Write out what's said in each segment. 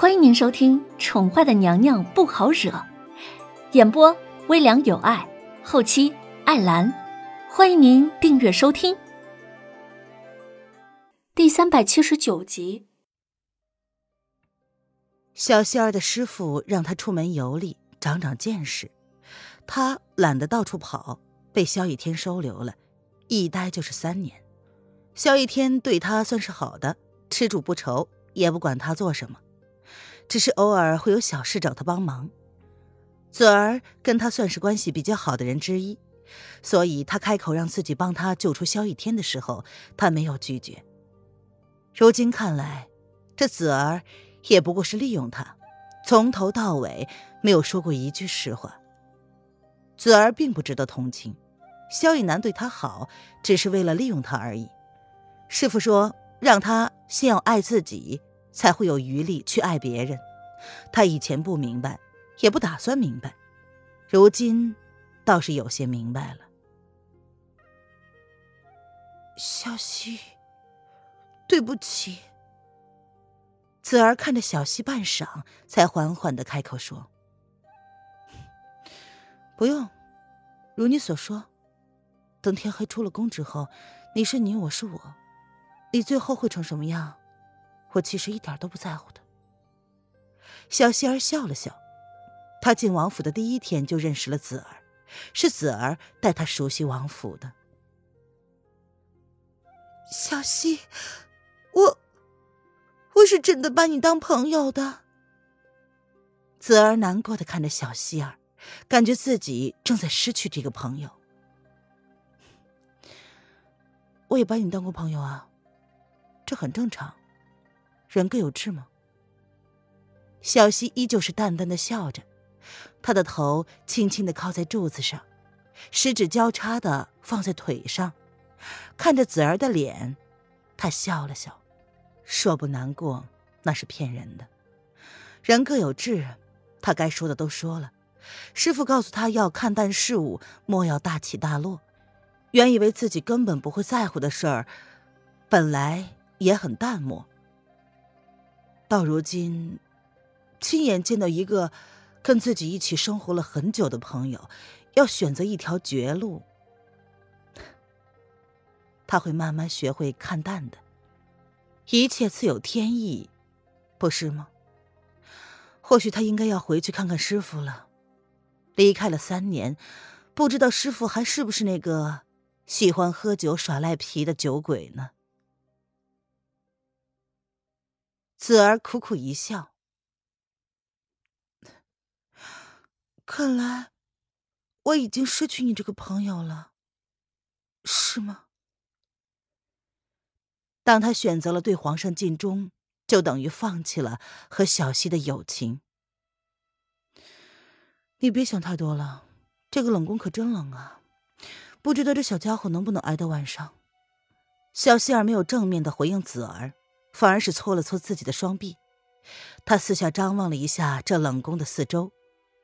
欢迎您收听《宠坏的娘娘不好惹》，演播微凉有爱，后期艾兰。欢迎您订阅收听第三百七十九集。小希儿的师傅让他出门游历，长长见识。他懒得到处跑，被萧逸天收留了，一待就是三年。萧逸天对他算是好的，吃住不愁，也不管他做什么。只是偶尔会有小事找他帮忙，子儿跟他算是关系比较好的人之一，所以他开口让自己帮他救出萧逸天的时候，他没有拒绝。如今看来，这子儿也不过是利用他，从头到尾没有说过一句实话。子儿并不值得同情，萧逸南对他好，只是为了利用他而已。师傅说让他先要爱自己。才会有余力去爱别人。他以前不明白，也不打算明白，如今倒是有些明白了。小溪，对不起。子儿看着小溪半晌，才缓缓的开口说：“不用，如你所说，等天黑出了宫之后，你是你，我是我，你最后会成什么样？”我其实一点都不在乎的。小希儿笑了笑，他进王府的第一天就认识了子儿，是子儿带他熟悉王府的。小希，我我是真的把你当朋友的。子儿难过的看着小希儿，感觉自己正在失去这个朋友。我也把你当过朋友啊，这很正常。人各有志吗？小溪依旧是淡淡的笑着，他的头轻轻的靠在柱子上，十指交叉的放在腿上，看着子儿的脸，他笑了笑，说不难过那是骗人的。人各有志，他该说的都说了。师傅告诉他要看淡事物，莫要大起大落。原以为自己根本不会在乎的事儿，本来也很淡漠。到如今，亲眼见到一个跟自己一起生活了很久的朋友，要选择一条绝路，他会慢慢学会看淡的。一切自有天意，不是吗？或许他应该要回去看看师傅了。离开了三年，不知道师傅还是不是那个喜欢喝酒耍赖皮的酒鬼呢？子儿苦苦一笑，看来我已经失去你这个朋友了，是吗？当他选择了对皇上尽忠，就等于放弃了和小溪的友情。你别想太多了，这个冷宫可真冷啊，不知道这小家伙能不能挨到晚上。小希儿没有正面的回应子儿。反而是搓了搓自己的双臂，他四下张望了一下这冷宫的四周，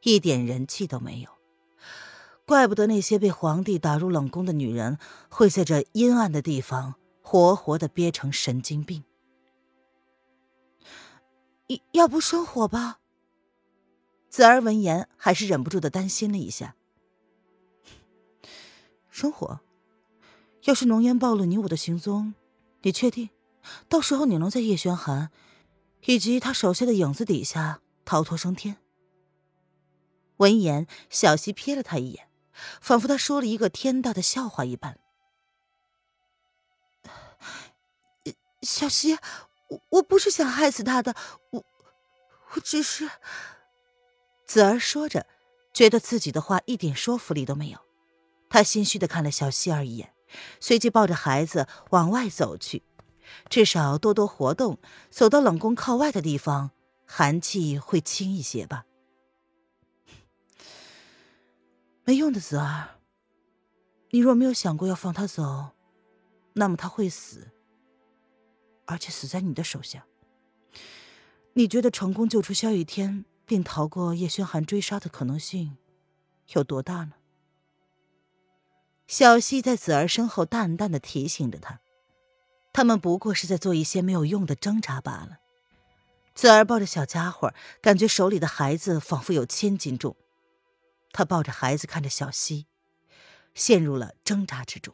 一点人气都没有。怪不得那些被皇帝打入冷宫的女人会在这阴暗的地方活活的憋成神经病。要不生火吧？子儿闻言还是忍不住的担心了一下。生火？要是浓烟暴露你我的行踪，你确定？到时候你能在叶轩寒以及他手下的影子底下逃脱升天。闻言，小溪瞥了他一眼，仿佛他说了一个天大的笑话一般。小溪，我我不是想害死他的，我我只是……子儿说着，觉得自己的话一点说服力都没有。他心虚的看了小溪儿一眼，随即抱着孩子往外走去。至少多多活动，走到冷宫靠外的地方，寒气会轻一些吧。没用的，子儿，你若没有想过要放他走，那么他会死，而且死在你的手下。你觉得成功救出萧雨天，并逃过叶轩寒追杀的可能性有多大呢？小溪在子儿身后淡淡的提醒着他。他们不过是在做一些没有用的挣扎罢了。子儿抱着小家伙，感觉手里的孩子仿佛有千斤重。他抱着孩子，看着小溪，陷入了挣扎之中。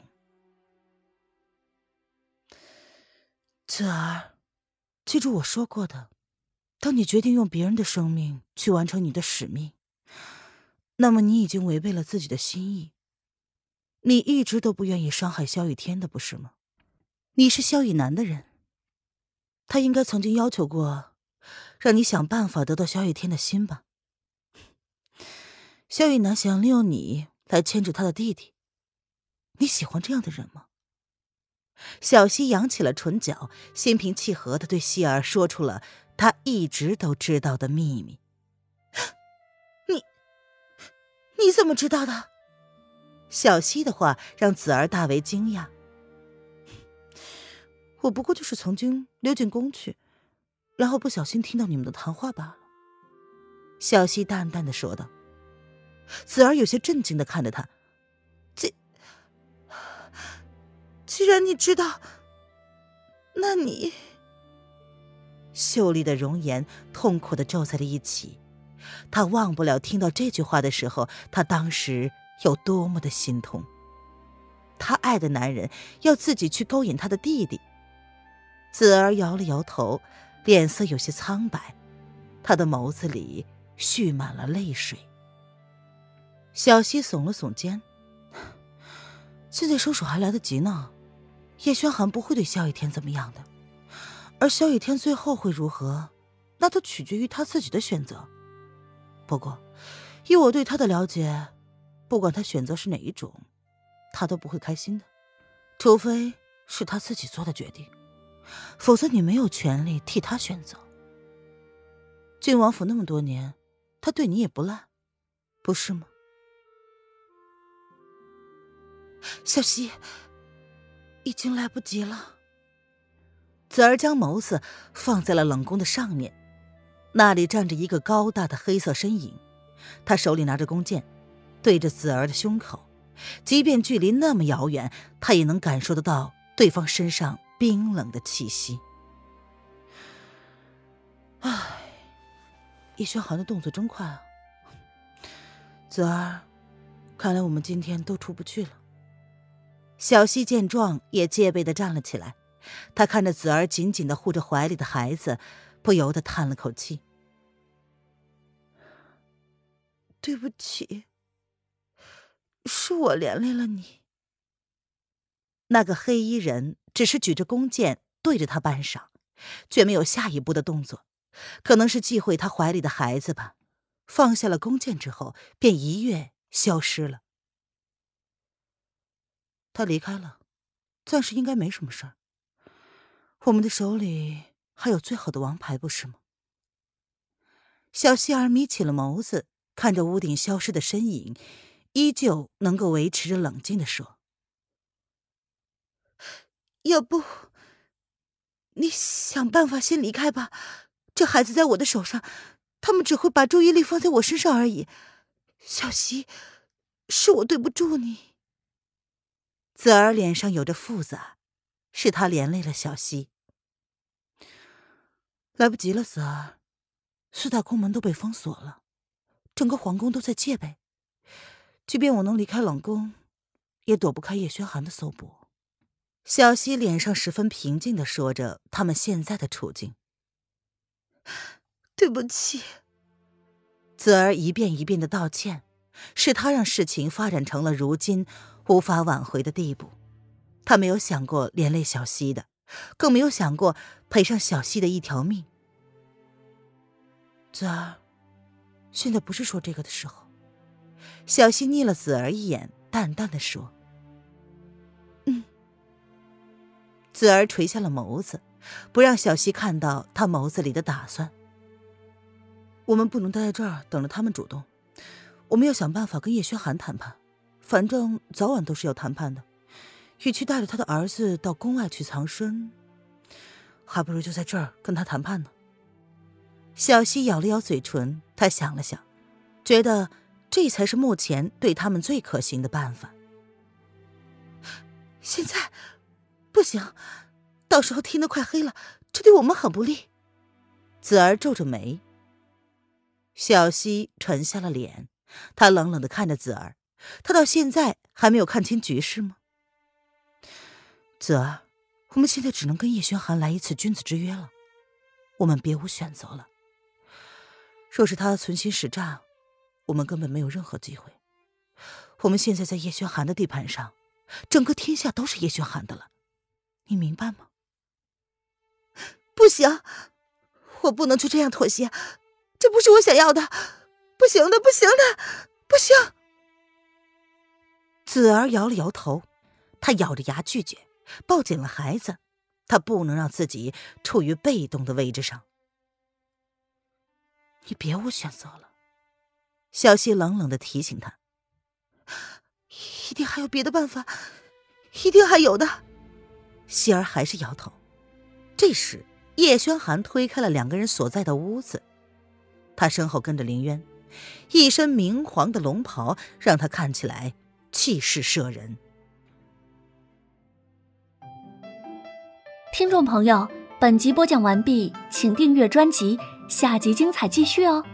子儿，记住我说过的，当你决定用别人的生命去完成你的使命，那么你已经违背了自己的心意。你一直都不愿意伤害萧雨天的，不是吗？你是萧雨南的人，他应该曾经要求过，让你想办法得到萧雨天的心吧？萧雨南想利用你来牵制他的弟弟，你喜欢这样的人吗？小溪扬起了唇角，心平气和的对希儿说出了他一直都知道的秘密。你，你怎么知道的？小溪的话让子儿大为惊讶。我不过就是曾经溜进宫去，然后不小心听到你们的谈话罢了。小溪淡淡的说道。子儿有些震惊的看着他，既既然你知道，那你……秀丽的容颜痛苦的皱在了一起，她忘不了听到这句话的时候，她当时有多么的心痛。她爱的男人要自己去勾引他的弟弟。子儿摇了摇头，脸色有些苍白，他的眸子里蓄满了泪水。小溪耸了耸肩，现在收手还来得及呢。叶轩寒不会对萧雨天怎么样的，而萧雨天最后会如何，那都取决于他自己的选择。不过，以我对他的了解，不管他选择是哪一种，他都不会开心的，除非是他自己做的决定，否则你没有权利替他选择。郡王府那么多年，他对你也不赖，不是吗？小溪，已经来不及了。子儿将眸子放在了冷宫的上面，那里站着一个高大的黑色身影，他手里拿着弓箭，对着子儿的胸口。即便距离那么遥远，他也能感受得到对方身上冰冷的气息。唉，叶轩寒的动作真快啊！子儿，看来我们今天都出不去了。小溪见状，也戒备的站了起来。他看着子儿紧紧的护着怀里的孩子，不由得叹了口气：“对不起，是我连累了你。”那个黑衣人只是举着弓箭对着他半晌，却没有下一步的动作，可能是忌讳他怀里的孩子吧。放下了弓箭之后，便一跃消失了。他离开了，暂时应该没什么事儿。我们的手里还有最好的王牌，不是吗？小希儿眯起了眸子，看着屋顶消失的身影，依旧能够维持着冷静的说：“要不，你想办法先离开吧。这孩子在我的手上，他们只会把注意力放在我身上而已。小希，是我对不住你。”子儿脸上有着复杂，是他连累了小溪。来不及了，子儿，四大宫门都被封锁了，整个皇宫都在戒备。即便我能离开冷宫，也躲不开叶轩寒的搜捕。小溪脸上十分平静的说着他们现在的处境。对不起，子儿一遍一遍的道歉，是他让事情发展成了如今。无法挽回的地步，他没有想过连累小溪的，更没有想过赔上小溪的一条命。子儿，现在不是说这个的时候。小溪睨了子儿一眼，淡淡的说：“子儿垂下了眸子，不让小溪看到他眸子里的打算。我们不能待在这儿等着他们主动，我们要想办法跟叶轩寒谈判。反正早晚都是要谈判的，与其带着他的儿子到宫外去藏身，还不如就在这儿跟他谈判呢。小溪咬了咬嘴唇，他想了想，觉得这才是目前对他们最可行的办法。现在不行，到时候天都快黑了，这对我们很不利。子儿皱着眉。小溪沉下了脸，他冷冷的看着子儿，他到现在还没有看清局势吗？子儿，我们现在只能跟叶轩寒来一次君子之约了，我们别无选择了。若是他存心使诈，我们根本没有任何机会。我们现在在叶轩寒的地盘上，整个天下都是叶轩寒的了，你明白吗？不行，我不能就这样妥协，这不是我想要的，不行的，不行的，不行。子儿摇了摇头，她咬着牙拒绝，抱紧了孩子，她不能让自己处于被动的位置上。你别无选择了，小希冷冷的提醒他。一定还有别的办法，一定还有的。希儿还是摇头。这时，叶轩寒推开了两个人所在的屋子，他身后跟着林渊，一身明黄的龙袍让他看起来气势慑人。听众朋友，本集播讲完毕，请订阅专辑，下集精彩继续哦。